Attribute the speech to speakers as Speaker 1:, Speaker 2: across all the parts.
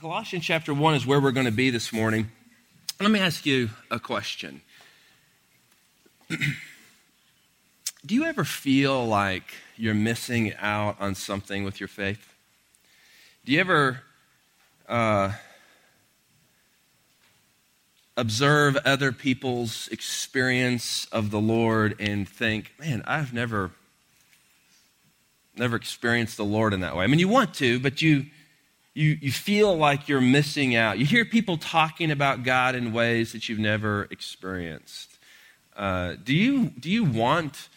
Speaker 1: Colossians chapter 1 is where we're going to be this morning. Let me ask you a question. Do you ever feel like you're missing out on something with your faith? Do you ever uh, observe other people's experience of the Lord and think, man, I've never never experienced the Lord in that way. I mean, you want to, but you you, you feel like you're missing out. You hear people talking about God in ways that you've never experienced. Uh, do, you, do you want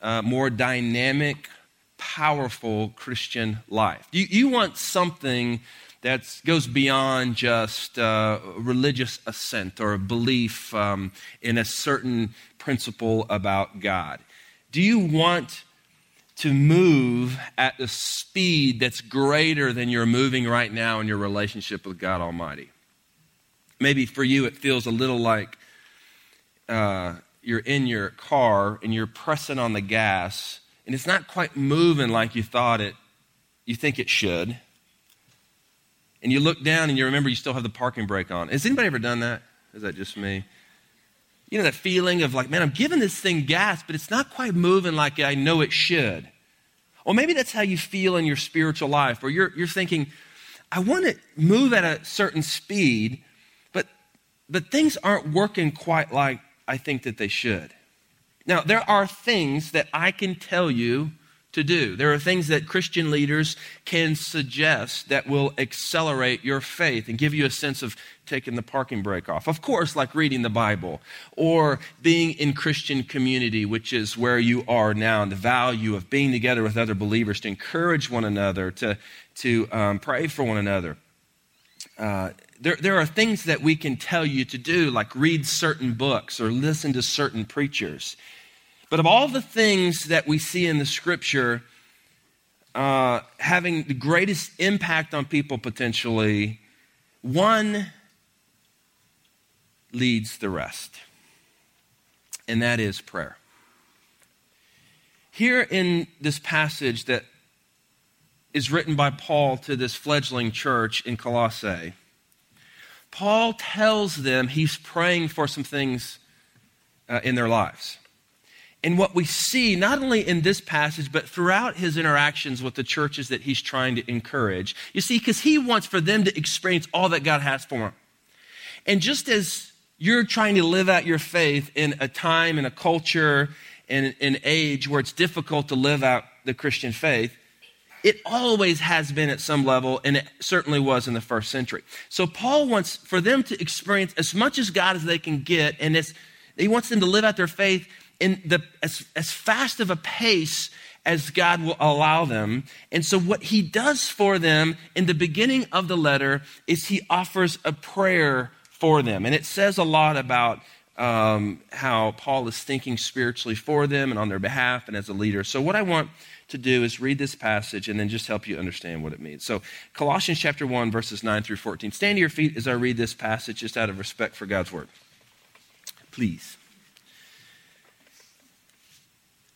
Speaker 1: a more dynamic, powerful Christian life? Do you, you want something that goes beyond just uh, religious assent or belief um, in a certain principle about God? Do you want to move at the speed that's greater than you're moving right now in your relationship with God Almighty. Maybe for you, it feels a little like uh, you're in your car and you're pressing on the gas, and it's not quite moving like you thought it, you think it should. And you look down and you remember you still have the parking brake on. Has anybody ever done that? Is that just me? You know, that feeling of like, man, I'm giving this thing gas, but it's not quite moving like I know it should. Or maybe that's how you feel in your spiritual life, where you're, you're thinking, I want to move at a certain speed, but, but things aren't working quite like I think that they should. Now, there are things that I can tell you to do. There are things that Christian leaders can suggest that will accelerate your faith and give you a sense of taking the parking brake off. Of course, like reading the Bible or being in Christian community, which is where you are now, and the value of being together with other believers to encourage one another, to, to um, pray for one another. Uh, there, there are things that we can tell you to do, like read certain books or listen to certain preachers. But of all the things that we see in the scripture uh, having the greatest impact on people potentially, one leads the rest, and that is prayer. Here in this passage that is written by Paul to this fledgling church in Colossae, Paul tells them he's praying for some things uh, in their lives. And what we see, not only in this passage, but throughout his interactions with the churches that he's trying to encourage, you see, because he wants for them to experience all that God has for them. And just as you're trying to live out your faith in a time and a culture and an age where it's difficult to live out the Christian faith, it always has been at some level, and it certainly was in the first century. So Paul wants for them to experience as much as God as they can get, and he wants them to live out their faith in the, as, as fast of a pace as God will allow them. And so, what he does for them in the beginning of the letter is he offers a prayer for them. And it says a lot about um, how Paul is thinking spiritually for them and on their behalf and as a leader. So, what I want to do is read this passage and then just help you understand what it means. So, Colossians chapter 1, verses 9 through 14. Stand to your feet as I read this passage just out of respect for God's word. Please.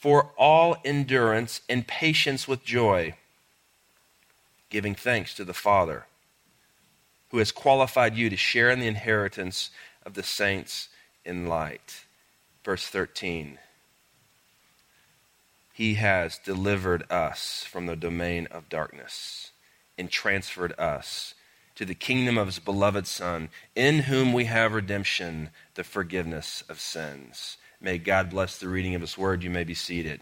Speaker 1: for all endurance and patience with joy, giving thanks to the Father, who has qualified you to share in the inheritance of the saints in light. Verse 13 He has delivered us from the domain of darkness and transferred us to the kingdom of his beloved Son, in whom we have redemption, the forgiveness of sins. May God bless the reading of His word. You may be seated.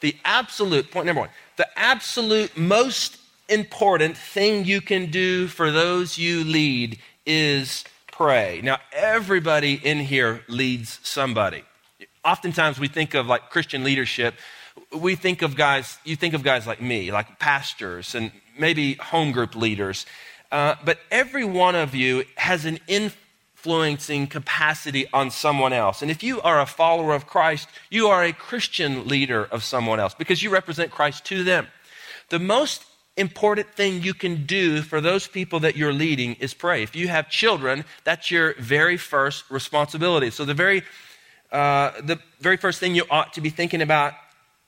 Speaker 1: The absolute, point number one, the absolute most important thing you can do for those you lead is pray. Now, everybody in here leads somebody. Oftentimes we think of like Christian leadership, we think of guys, you think of guys like me, like pastors and maybe home group leaders. Uh, but every one of you has an influencing capacity on someone else. And if you are a follower of Christ, you are a Christian leader of someone else because you represent Christ to them. The most important thing you can do for those people that you're leading is pray. If you have children, that's your very first responsibility. So the very uh, the very first thing you ought to be thinking about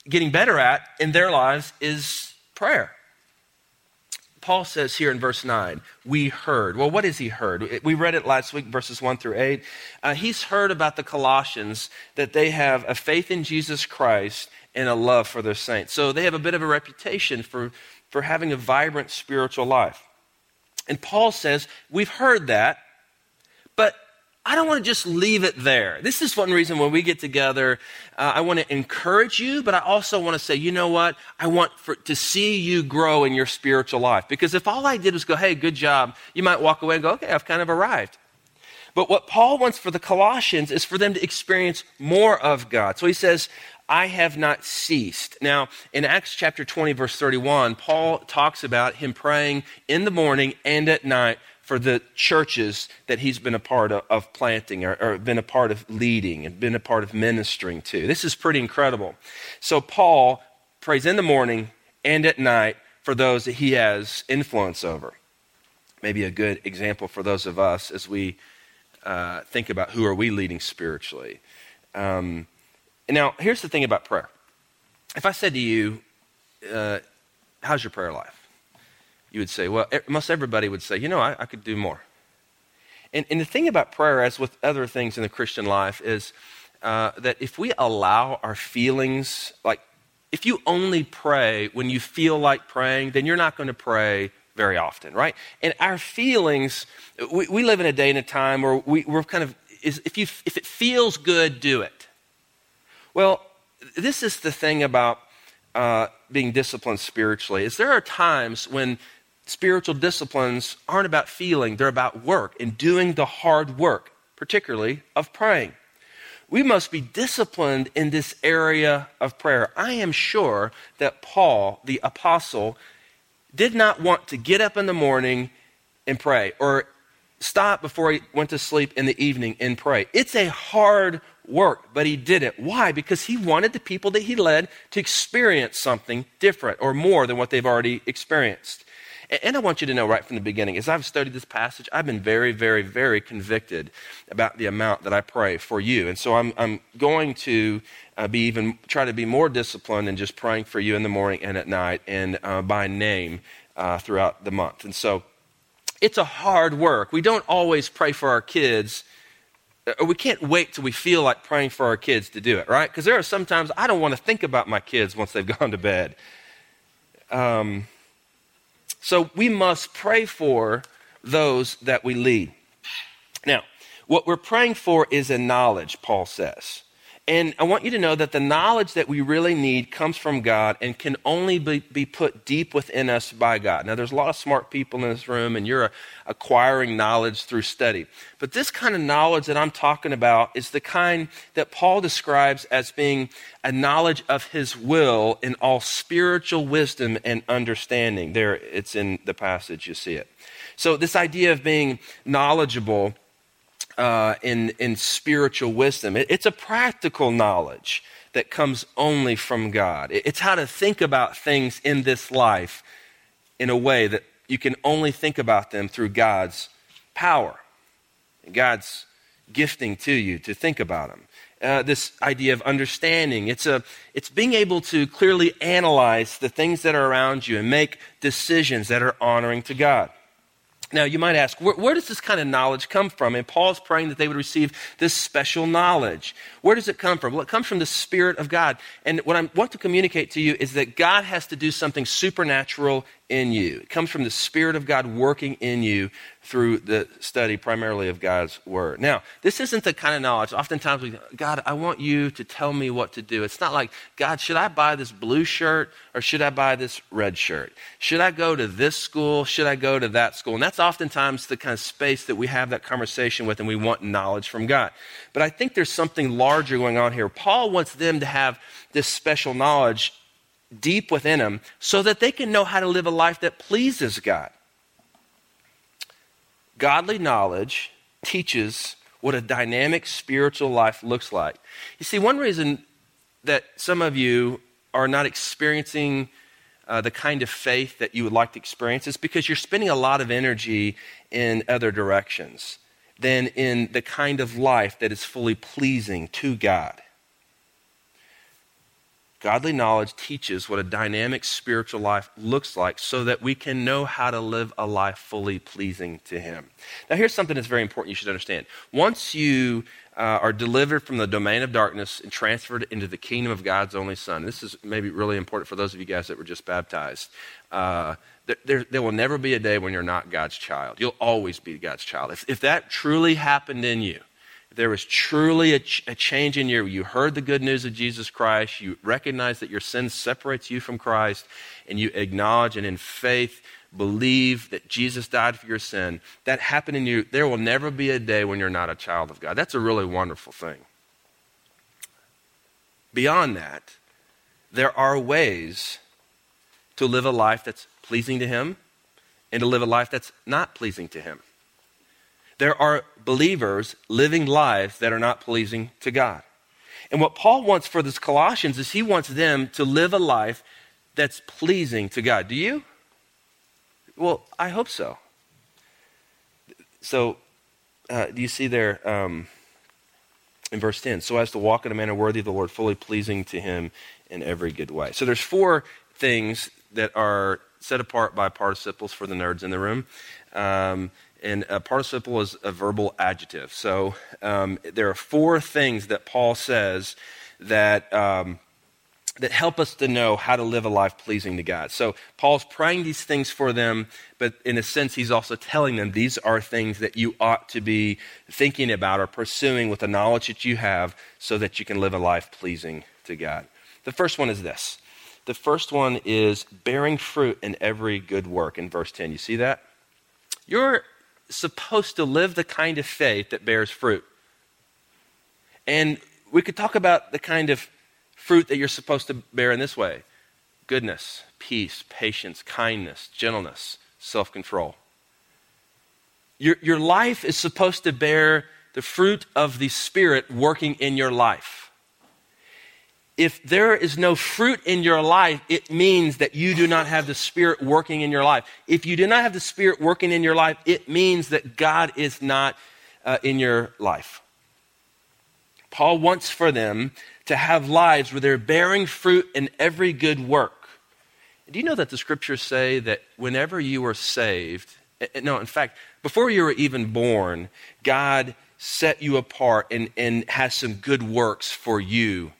Speaker 1: getting better at in their lives is prayer. Paul says here in verse 9, we heard. Well, what has he heard? We read it last week, verses 1 through 8. Uh, he's heard about the Colossians, that they have a faith in Jesus Christ and a love for their saints. So they have a bit of a reputation for, for having a vibrant spiritual life. And Paul says, We've heard that, I don't want to just leave it there. This is one reason when we get together, uh, I want to encourage you, but I also want to say, you know what? I want for, to see you grow in your spiritual life. Because if all I did was go, hey, good job, you might walk away and go, okay, I've kind of arrived. But what Paul wants for the Colossians is for them to experience more of God. So he says, I have not ceased. Now, in Acts chapter 20, verse 31, Paul talks about him praying in the morning and at night for the churches that he's been a part of, of planting or, or, been a part of leading and been a part of ministering to. This is pretty incredible. So, Paul prays in the morning and at night for those that he has influence over. Maybe a good example for those of us as we uh, think about who are we leading spiritually. Um, now, here's the thing about prayer. If I said to you, uh, How's your prayer life? You would say, well, most everybody would say, you know, I, I could do more. And, and, the thing about prayer, as with other things in the Christian life, is uh, that if we allow our feelings, like if you only pray when you feel like praying, then you're not going to pray very often, right? And our feelings, we, we live in a day and a time where we, we're kind of, is, if, you, if it feels good, do it. Well, this is the thing about uh, being disciplined spiritually, is there are times when spiritual disciplines aren't about feeling, they're about work and doing the hard work, particularly of praying. We must be disciplined in this area of prayer. I am sure that Paul, the apostle, did not want to get up in the morning and pray or stop before he went to sleep in the evening and pray. It's a hard work, but he did it. Why? Because he wanted the people that he led to experience something different or more than what they've already experienced. And I want you to know right from the beginning, as I've studied this passage, I've been very, very, very convicted about the amount that I pray for you. And so I'm, I'm going to uh, be even, try to be more disciplined in just praying for you in the morning and at night and uh, by name uh, throughout the month. And so it's a hard work. We don't always pray for our kids we can't wait till we feel like praying for our kids to do it, right? Because there are sometimes I don't want to think about my kids once they've gone to bed. Um, so we must pray for those that we lead. Now, what we're praying for is a knowledge, Paul says. And I want you to know that the knowledge that we really need comes from God and can only be, be put deep within us by God. Now, there's a lot of smart people in this room, and you're acquiring knowledge through study. But this kind of knowledge that I'm talking about is the kind that Paul describes as being a knowledge of his will in all spiritual wisdom and understanding. There, it's in the passage, you see it. So, this idea of being knowledgeable uh, in, in spiritual wisdom. It, it's a practical knowledge that comes only from God. It, it's how to think about things in this life in a way that you can only think about them through God's power, God's gifting to you to think about them. Uh, this idea of understanding. It's, a, it's being able to clearly analyze the things that are around you and make decisions that are honoring to God. Now, you might ask, where, where, does this kind of knowledge come from? And Paul's praying that they would receive this special knowledge. Where does it come from? Well, it comes from the Spirit of God. And what I want to communicate to you is that God has to do something supernatural in you. It comes from the Spirit of God working in you through the study primarily of God's Word. Now, this isn't the kind of knowledge. Oftentimes we, God, I want you to tell me what to do. It's not like, God, should I buy this blue shirt or should I buy this red shirt? Should I go to this school? Should I go to that school? And that's oftentimes the kind of space that we have that conversation with and we want knowledge from God. But I think there's something larger going on here. Paul wants them to have this special knowledge deep within them so that they can know how to live a life that pleases God. Godly knowledge teaches what a dynamic spiritual life looks like. You see, one reason that some of you are not experiencing uh, the kind of faith that you would like to experience is because you're spending a lot of energy in other directions than in the kind of life that is fully pleasing to God. Godly knowledge teaches what a dynamic spiritual life looks like so that we can know how to live a life fully pleasing to Him. Now, here's something that's very important you should understand. Once you uh, are delivered from the domain of darkness and transferred into the kingdom of God's only Son, this is maybe really important for those of you guys that were just baptized. Uh, there, there, will never be a day when you're not God's child. You'll always be God's child. If, if that truly happened in you, there was truly a, ch- a, change in you. You heard the good news of Jesus Christ. You recognize that your sin separates you from Christ, and you acknowledge and in faith believe that Jesus died for your sin. That happened in you. There will never be a day when you're not a child of God. That's a really wonderful thing. Beyond that, there are ways to live a life that's pleasing to Him and to live a life that's not pleasing to Him there are believers living lives that are not pleasing to God. And what Paul wants for the Colossians is he wants them to live a life that's pleasing to God. Do you? Well, I hope so. So, uh, do you see there um, in verse 10? So as to walk in a manner worthy of the Lord, fully pleasing to him in every good way. So there's four things that are set apart by participles for the nerds in the room. Um, and a participle is a verbal adjective. So um, there are four things that Paul says that. Um, that help us to know how to live a life pleasing to God. So Paul's praying these things for them, but in a sense, he's also telling them these are things that you ought to be thinking about or pursuing with the knowledge that you have so that you can live a life pleasing to God. The first one is this. The first one is bearing fruit in every good work in verse 10. You see that? You're supposed to live the kind of faith that bears fruit. And we could talk about the kind of fruit that you're supposed to bear in this way goodness, peace, patience, kindness, gentleness, self control. Your, your life is supposed to bear the fruit of the Spirit working in your life if there is no fruit in your life, it means that you do not have the Spirit working in your life. If you do not have the Spirit working in your life, it means that God is not uh, in your life. Paul wants for them to have lives where they're bearing fruit in every good work. Do you know that the scriptures say that whenever you were saved, eh, eh, no, in fact, before you were even born, God set you apart and, and has some good works for you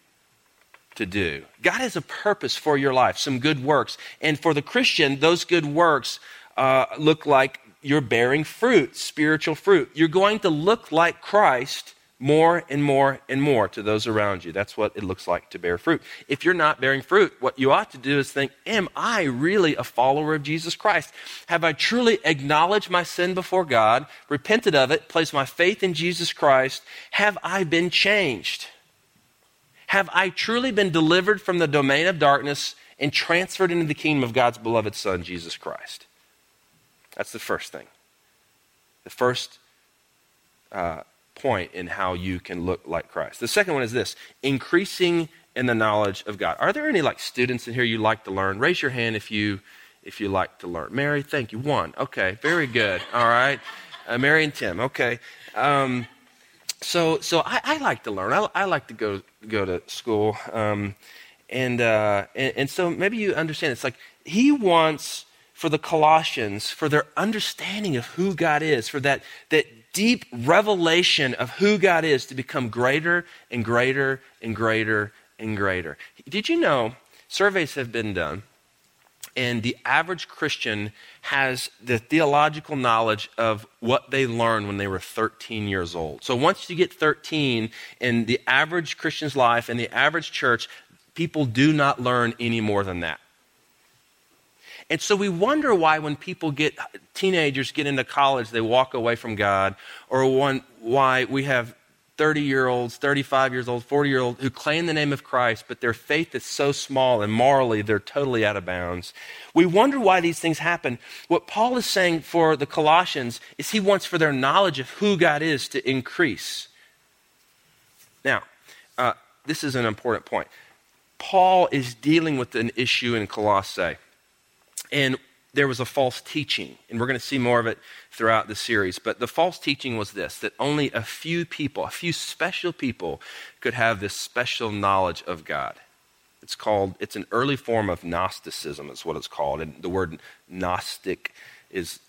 Speaker 1: to do. God has a purpose for your life, some good works. And for the Christian, those good works uh, look like you're bearing fruit, spiritual fruit. You're going to look like Christ more and more and more to those around you. That's what it looks like to bear fruit. If you're not bearing fruit, what you ought to do is think, Am I really a follower of Jesus Christ? Have I truly acknowledged my sin before God, repented of it, placed my faith in Jesus Christ? Have I been changed? Have I truly been delivered from the domain of darkness and transferred into the kingdom of God's beloved Son, Jesus Christ? That's the first thing. The first uh, point in how you can look like Christ. The second one is this increasing in the knowledge of God. Are there any like students in here you like to learn? Raise your hand if you if you like to learn. Mary, thank you. One. Okay, very good. All right. Uh, Mary and Tim. Okay. Um, so so I, I, like to learn. I, I, like to go go to school, um, and, uh, and and so maybe you understand. It's like he wants for the Colossians for their understanding of who God is, for that that deep revelation of who God is to become greater and greater and greater and greater. Did you know surveys have been done and the average Christian has the theological knowledge of what they learned when they were 13 years old. So once you get 13 in the average Christian's life, in the average church, people do not learn any more than that. And so we wonder why when people get teenagers get into college, they walk away from God, or one, why we have 30 year olds, 35 years old, 40 year olds who claim the name of Christ, but their faith is so small and morally they're totally out of bounds. We wonder why these things happen. What Paul is saying for the Colossians is he wants for their knowledge of who God is to increase. Now, uh, this is an important point. Paul is dealing with an issue in Colossae. And there was a false teaching, and we're going to see more of it throughout the series. But the false teaching was this that only a few people, a few special people, could have this special knowledge of God. It's called, it's an early form of Gnosticism, is what it's called. And the word Gnostic is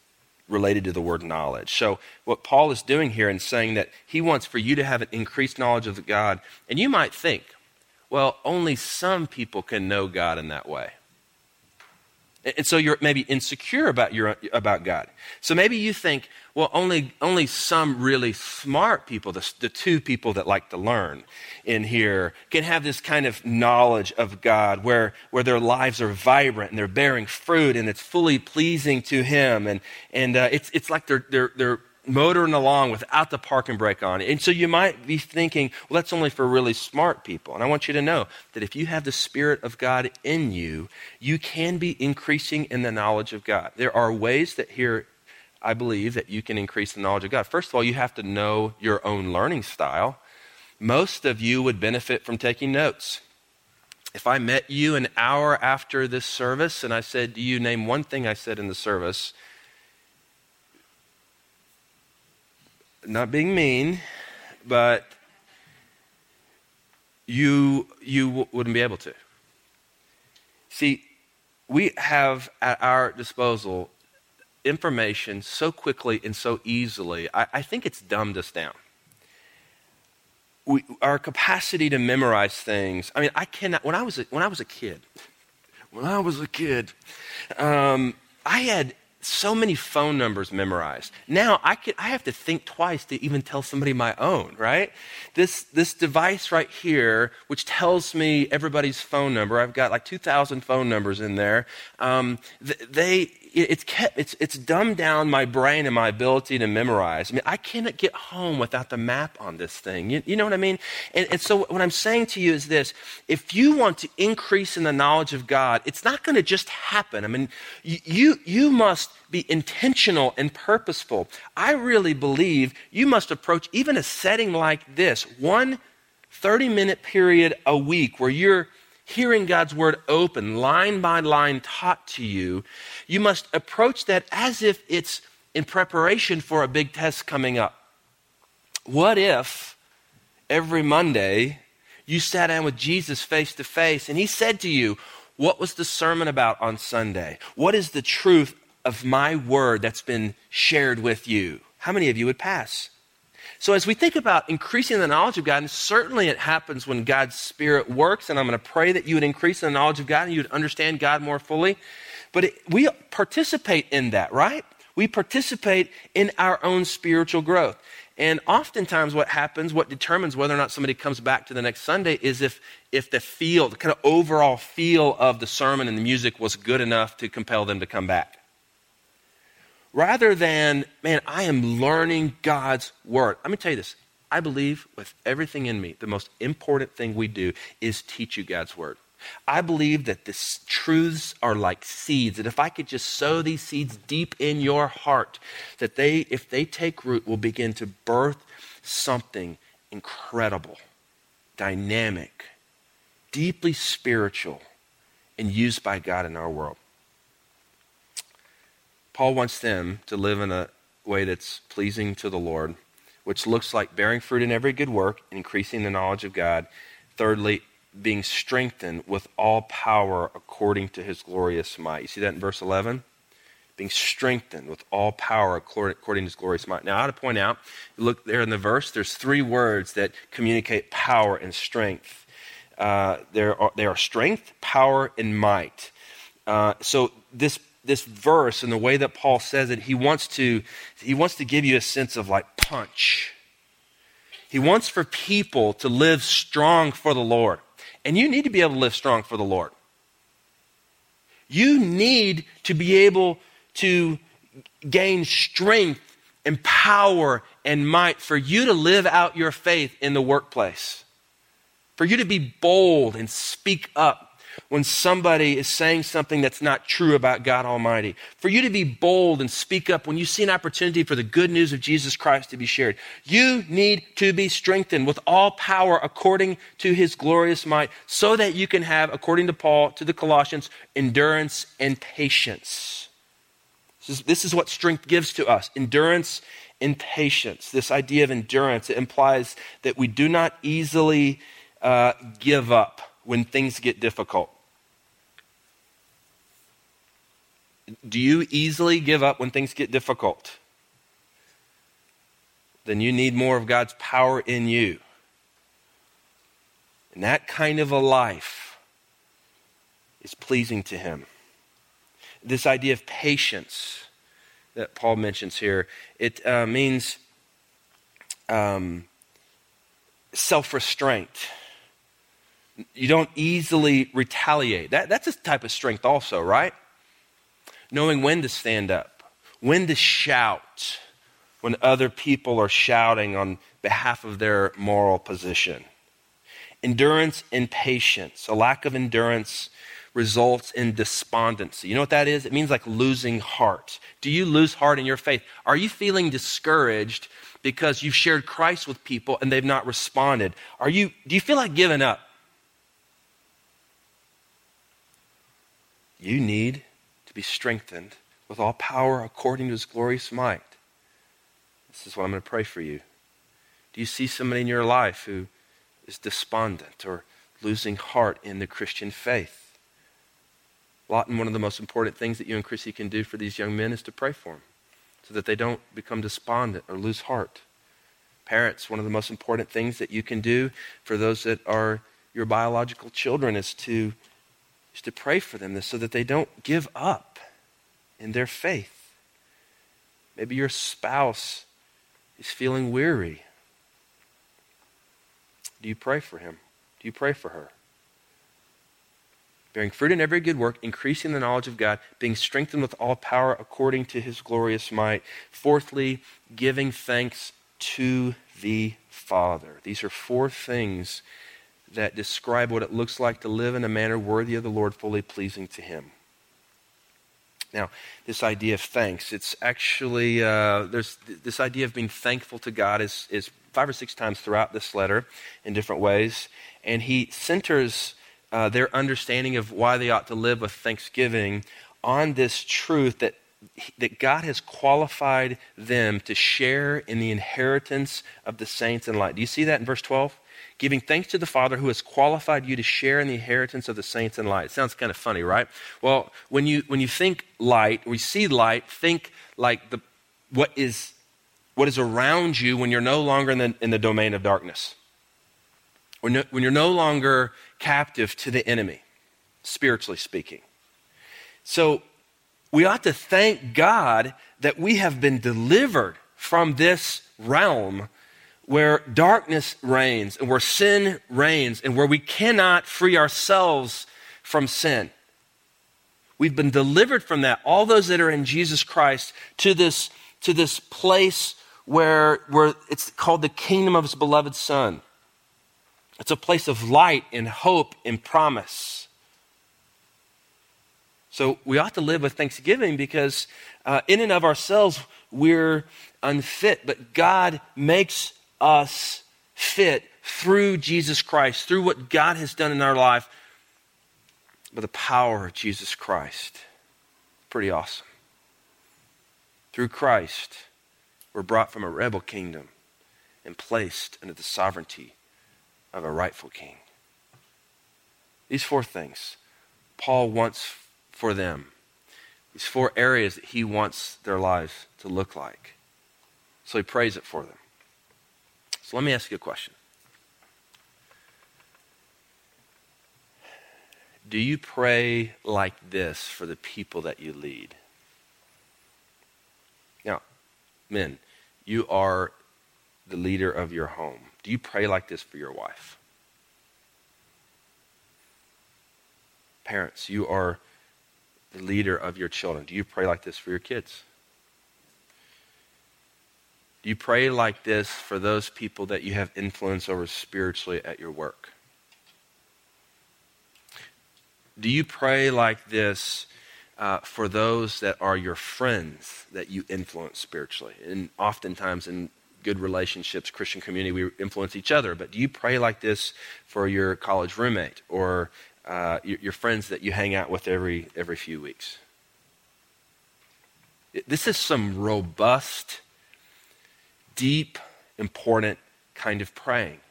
Speaker 1: related to the word knowledge. So, what Paul is doing here and saying that he wants for you to have an increased knowledge of God, and you might think, well, only some people can know God in that way. And so you're maybe insecure about, your, about God. So maybe you think, well, only, only some really smart people, the, the two people that like to learn in here, can have this kind of knowledge of God where, where their lives are vibrant and they're bearing fruit and it's fully pleasing to Him. And, and uh, it's, it's like they're, they're, they're motoring along without the parking brake on. And so you might be thinking, well, that's only for really smart people. And I want you to know that if you have the Spirit of God in you, you can be increasing in the knowledge of God. There are ways that here, I believe, that you can increase the knowledge of God. First of all, you have to know your own learning style. Most of you would benefit from taking notes. If I met you an hour after this service and I said, Do you name one thing I said in the service? Not being mean, but you, you w- wouldn't be able to. See, we have at our disposal information so quickly and so easily. I, I think it's dumbed us down. We, our capacity to memorize things. I mean, I cannot. When I was a, when I was a kid, when I was a kid, um, I had so many phone numbers memorized. Now I, could, I have to think twice to even tell somebody my own, right? This, this device right here, which tells me everybody's phone number, I've got like 2,000 phone numbers in there. Um, they, it's kept it's it's dumbed down my brain and my ability to memorize. I mean, I cannot get home without the map on this thing. You, you know what I mean? And, and so what I'm saying to you is this: if you want to increase in the knowledge of God, it's not going to just happen. I mean, you you must be intentional and purposeful. I really believe you must approach even a setting like this, one 30 minute period a week where you're hearing God's word open, line by line taught to you, you must approach that as if it's in preparation for a big test coming up. What if every Monday you sat down with Jesus face to face and he said to you, What was the sermon about on Sunday? What is the truth of my word that's been shared with you? How many of you would pass? So, as we think about increasing the knowledge of God, and certainly it happens when God's Spirit works, and I'm going to pray that you would increase the knowledge of God and you would understand God more fully. But it, we participate in that, right? We participate in our own spiritual growth. And oftentimes, what happens, what determines whether or not somebody comes back to the next Sunday is if, if the feel, the kind of overall feel of the sermon and the music was good enough to compel them to come back rather than, man, I am learning God's word. Let me tell you this. I believe with everything in me, the most important thing we do is teach you God's word. I believe that the truths are like seeds, that if I could just sow these seeds deep in your heart, that they, if they take root, will begin to birth something incredible, dynamic, deeply spiritual, and used by God in our world. Paul wants them to live in a way that's pleasing to the Lord, which looks like bearing fruit in every good work, increasing the knowledge of God. Thirdly, being strengthened with all power according to his glorious might. You see that in verse 11? Being strengthened with all power according to his glorious might. Now, I ought to point out, look there in the verse, there's three words that communicate power and strength. Uh, there are, they are strength, power, and might. Uh, so this this verse and the way that Paul says it, he wants to, he wants to give you a sense of like punch. He wants for people to live strong for the Lord. And you need to be able to live strong for the Lord. You need to be able to gain strength and power and might for you to live out your faith in the workplace, for you to be bold and speak up when somebody is saying something that's not true about God Almighty. For you to be bold and speak up when you see an opportunity for the good news of Jesus Christ to be shared. You need to be strengthened with all power according to his glorious might, so that you can have, according to Paul to the Colossians, endurance and patience. This is, this is what strength gives to us endurance and patience. This idea of endurance, it implies that we do not easily uh, give up when things get difficult. Do you easily give up when things get difficult? Then you need more of God's power in you. And that kind of a life is pleasing to Him. This idea of patience that Paul mentions here, it uh, means um, self restraint. You don't easily retaliate. That, that's a type of strength, also, right? knowing when to stand up, when to shout when other people are shouting on behalf of their moral position. Endurance and patience. A lack of endurance results in despondency. You know what that is? It means like losing heart. Do you lose heart in your faith? Are you feeling discouraged because you've shared Christ with people and they've not responded? Are you do you feel like giving up? You need to be strengthened with all power according to his glorious might. This is what I'm going to pray for you. Do you see somebody in your life who is despondent or losing heart in the Christian faith? Lawton, one of the most important things that you and Chrissy can do for these young men is to pray for them so that they don't become despondent or lose heart. Parents, one of the most important things that you can do for those that are your biological children is to is to pray for them so that they don't give up in their faith. Maybe your spouse is feeling weary. Do you pray for him? Do you pray for her? Bearing fruit in every good work, increasing the knowledge of God, being strengthened with all power according to his glorious might. Fourthly, giving thanks to the Father. These are four things that describe what it looks like to live in a manner worthy of the Lord, fully pleasing to Him. Now, this idea of thanks, it's actually, uh, there's this idea of being thankful to God is, is five or six times throughout this letter in different ways. And he centers uh, their understanding of why they ought to live with thanksgiving on this truth that, that God has qualified them to share in the inheritance of the saints in light. Do you see that in verse 12? Giving thanks to the Father who has qualified you to share in the inheritance of the saints in light. It sounds kind of funny, right? Well, when you, when you think light, we see light, think like the, what, is, what is around you when you're no longer in the, in the domain of darkness. When, no, when you're no longer captive to the enemy, spiritually speaking. So we ought to thank God that we have been delivered from this realm where darkness reigns and where sin reigns and where we cannot free ourselves from sin. We've been delivered from that. All those that are in Jesus Christ to this, to this place where, where it's called the kingdom of his beloved Son. It's a place of light and hope and promise. So we ought to live with thanksgiving because uh, in and of ourselves we're unfit, but God makes us fit through Jesus Christ, through what God has done in our life, by the power of Jesus Christ. Pretty awesome. Through Christ, we're brought from a rebel kingdom and placed under the sovereignty of a rightful king. These four things Paul wants for them. These four areas that he wants their lives to look like. So he prays it for them. So let me ask you a question. Do you pray like this for the people that you lead? Now, men, you are the leader of your home. Do you pray like this for your wife? Parents, you are the leader of your children. Do you pray like this for your kids? You pray like this for those people that you have influence over spiritually at your work? Do you pray like this uh, for those that are your friends that you influence spiritually? And oftentimes in good relationships, Christian community, we influence each other. But do you pray like this for your college roommate or uh, your, your friends that you hang out with every, every few weeks? This is some robust, deep, important kind of praying.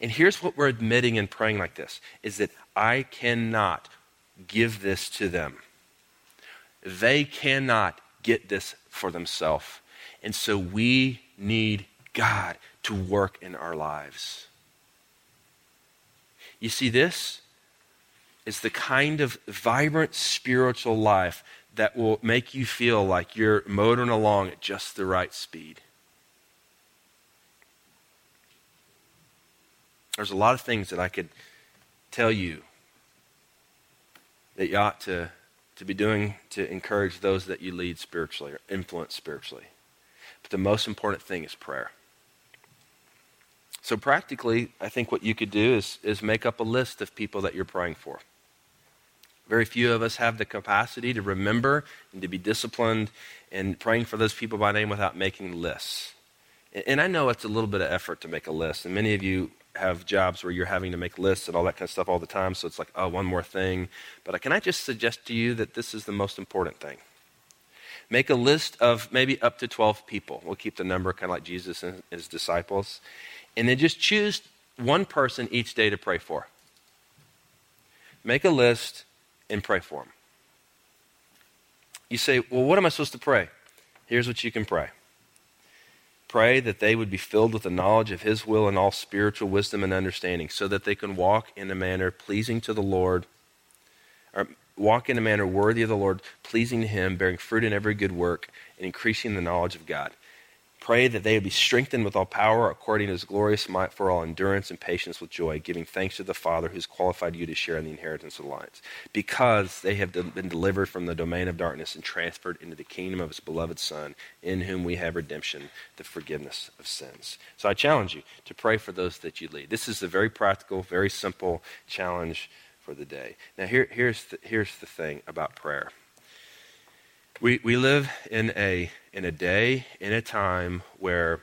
Speaker 1: And here's what we're admitting in praying like this is that I cannot give this to them. They cannot get this for themselves. And so we need God to work in our lives. You see, this is the kind of vibrant spiritual life that will make you feel like you're motoring along at just the right speed. There's a lot of things that I could tell you that you ought to, to be doing to encourage those that you lead spiritually or influence spiritually. But the most important thing is prayer. So, practically, I think what you could do is, is make up a list of people that you're praying for. Very few of us have the capacity to remember and to be disciplined in praying for those people by name without making lists. And I know it's a little bit of effort to make a list, and many of you have jobs where you're having to make lists and all that kind of stuff all the time, so it's like, oh, one more thing. But uh, can I just suggest to you that this is the most important thing? Make a list of maybe up to 12 people. We'll keep the number kind of like Jesus and his disciples. And then just choose one person each day to pray for. Make a list and pray for them. You say, well, what am I supposed to pray? Here's what you can pray pray that they would be filled with the knowledge of His will and all spiritual wisdom and understanding, so that they can walk in a manner pleasing to the Lord, or walk in a manner worthy of the Lord, pleasing to Him, bearing fruit in every good work, and increasing the knowledge of God. Pray that they would be strengthened with all power according to his glorious might for all endurance and patience with joy, giving thanks to the Father who's qualified you to share in the inheritance of the lions, because they have been delivered from the domain of darkness and transferred into the kingdom of his beloved Son, in whom we have redemption, the forgiveness of sins. So I challenge you to pray for those that you lead. This is a very practical, very simple challenge for the day. Now, here, here's, the, here's the thing about prayer. We, we live in a, in a day, in a time where,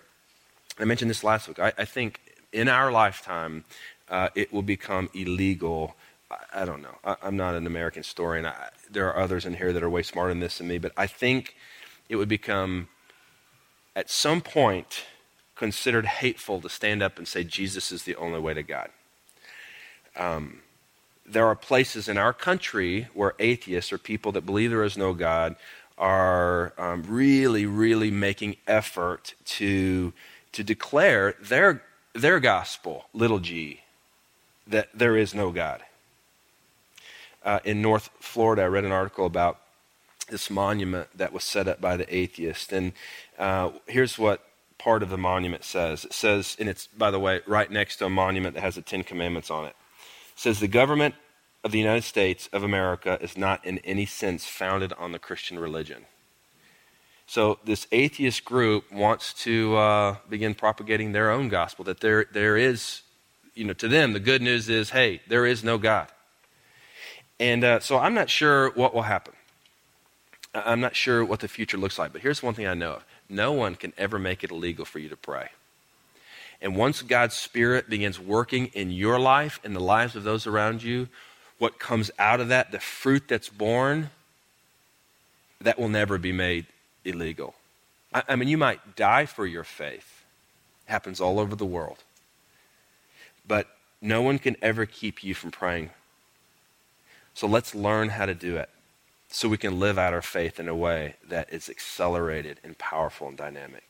Speaker 1: I mentioned this last week, I, I think in our lifetime, uh, it will become illegal. I, I don't know. I, am not an American historian. I, there are others in here that are way smarter than this than me, but I think it would become, at some point, considered hateful to stand up and say Jesus is the only way to God. Um, there are places in our country where atheists or people that believe there is no God are um, really, really making effort to, to declare their, their gospel, little g, that there is no God. Uh, in North Florida, I read an article about this monument that was set up by the atheist. And uh, here's what part of the monument says it says, and it's, by the way, right next to a monument that has the Ten Commandments on it. It says, The government of the United States of America is not in any sense founded on the Christian religion. So this atheist group wants to uh, begin propagating their own gospel that there, there is, you know, to them, the good news is, hey, there is no God. And uh, so I'm not sure what will happen. I'm not sure what the future looks like. But here's one thing I know of no one can ever make it illegal for you to pray. And once God's Spirit begins working in your life and the lives of those around you, what comes out of that, the fruit that's borne, that will never be made illegal. I, I mean, you might die for your faith. It happens all over the world. But no one can ever keep you from praying. So let's learn how to do it so we can live out our faith in a way that is accelerated and powerful and dynamic.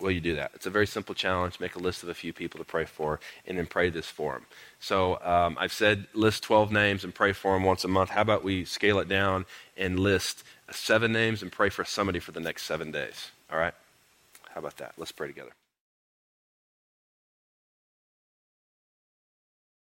Speaker 1: Will you do that? It's a very simple challenge. Make a list of a few people to pray for and then pray this for them. So um, I've said list 12 names and pray for them once a month. How about we scale it down and list seven names and pray for somebody for the next seven days? All right? How about that? Let's pray together.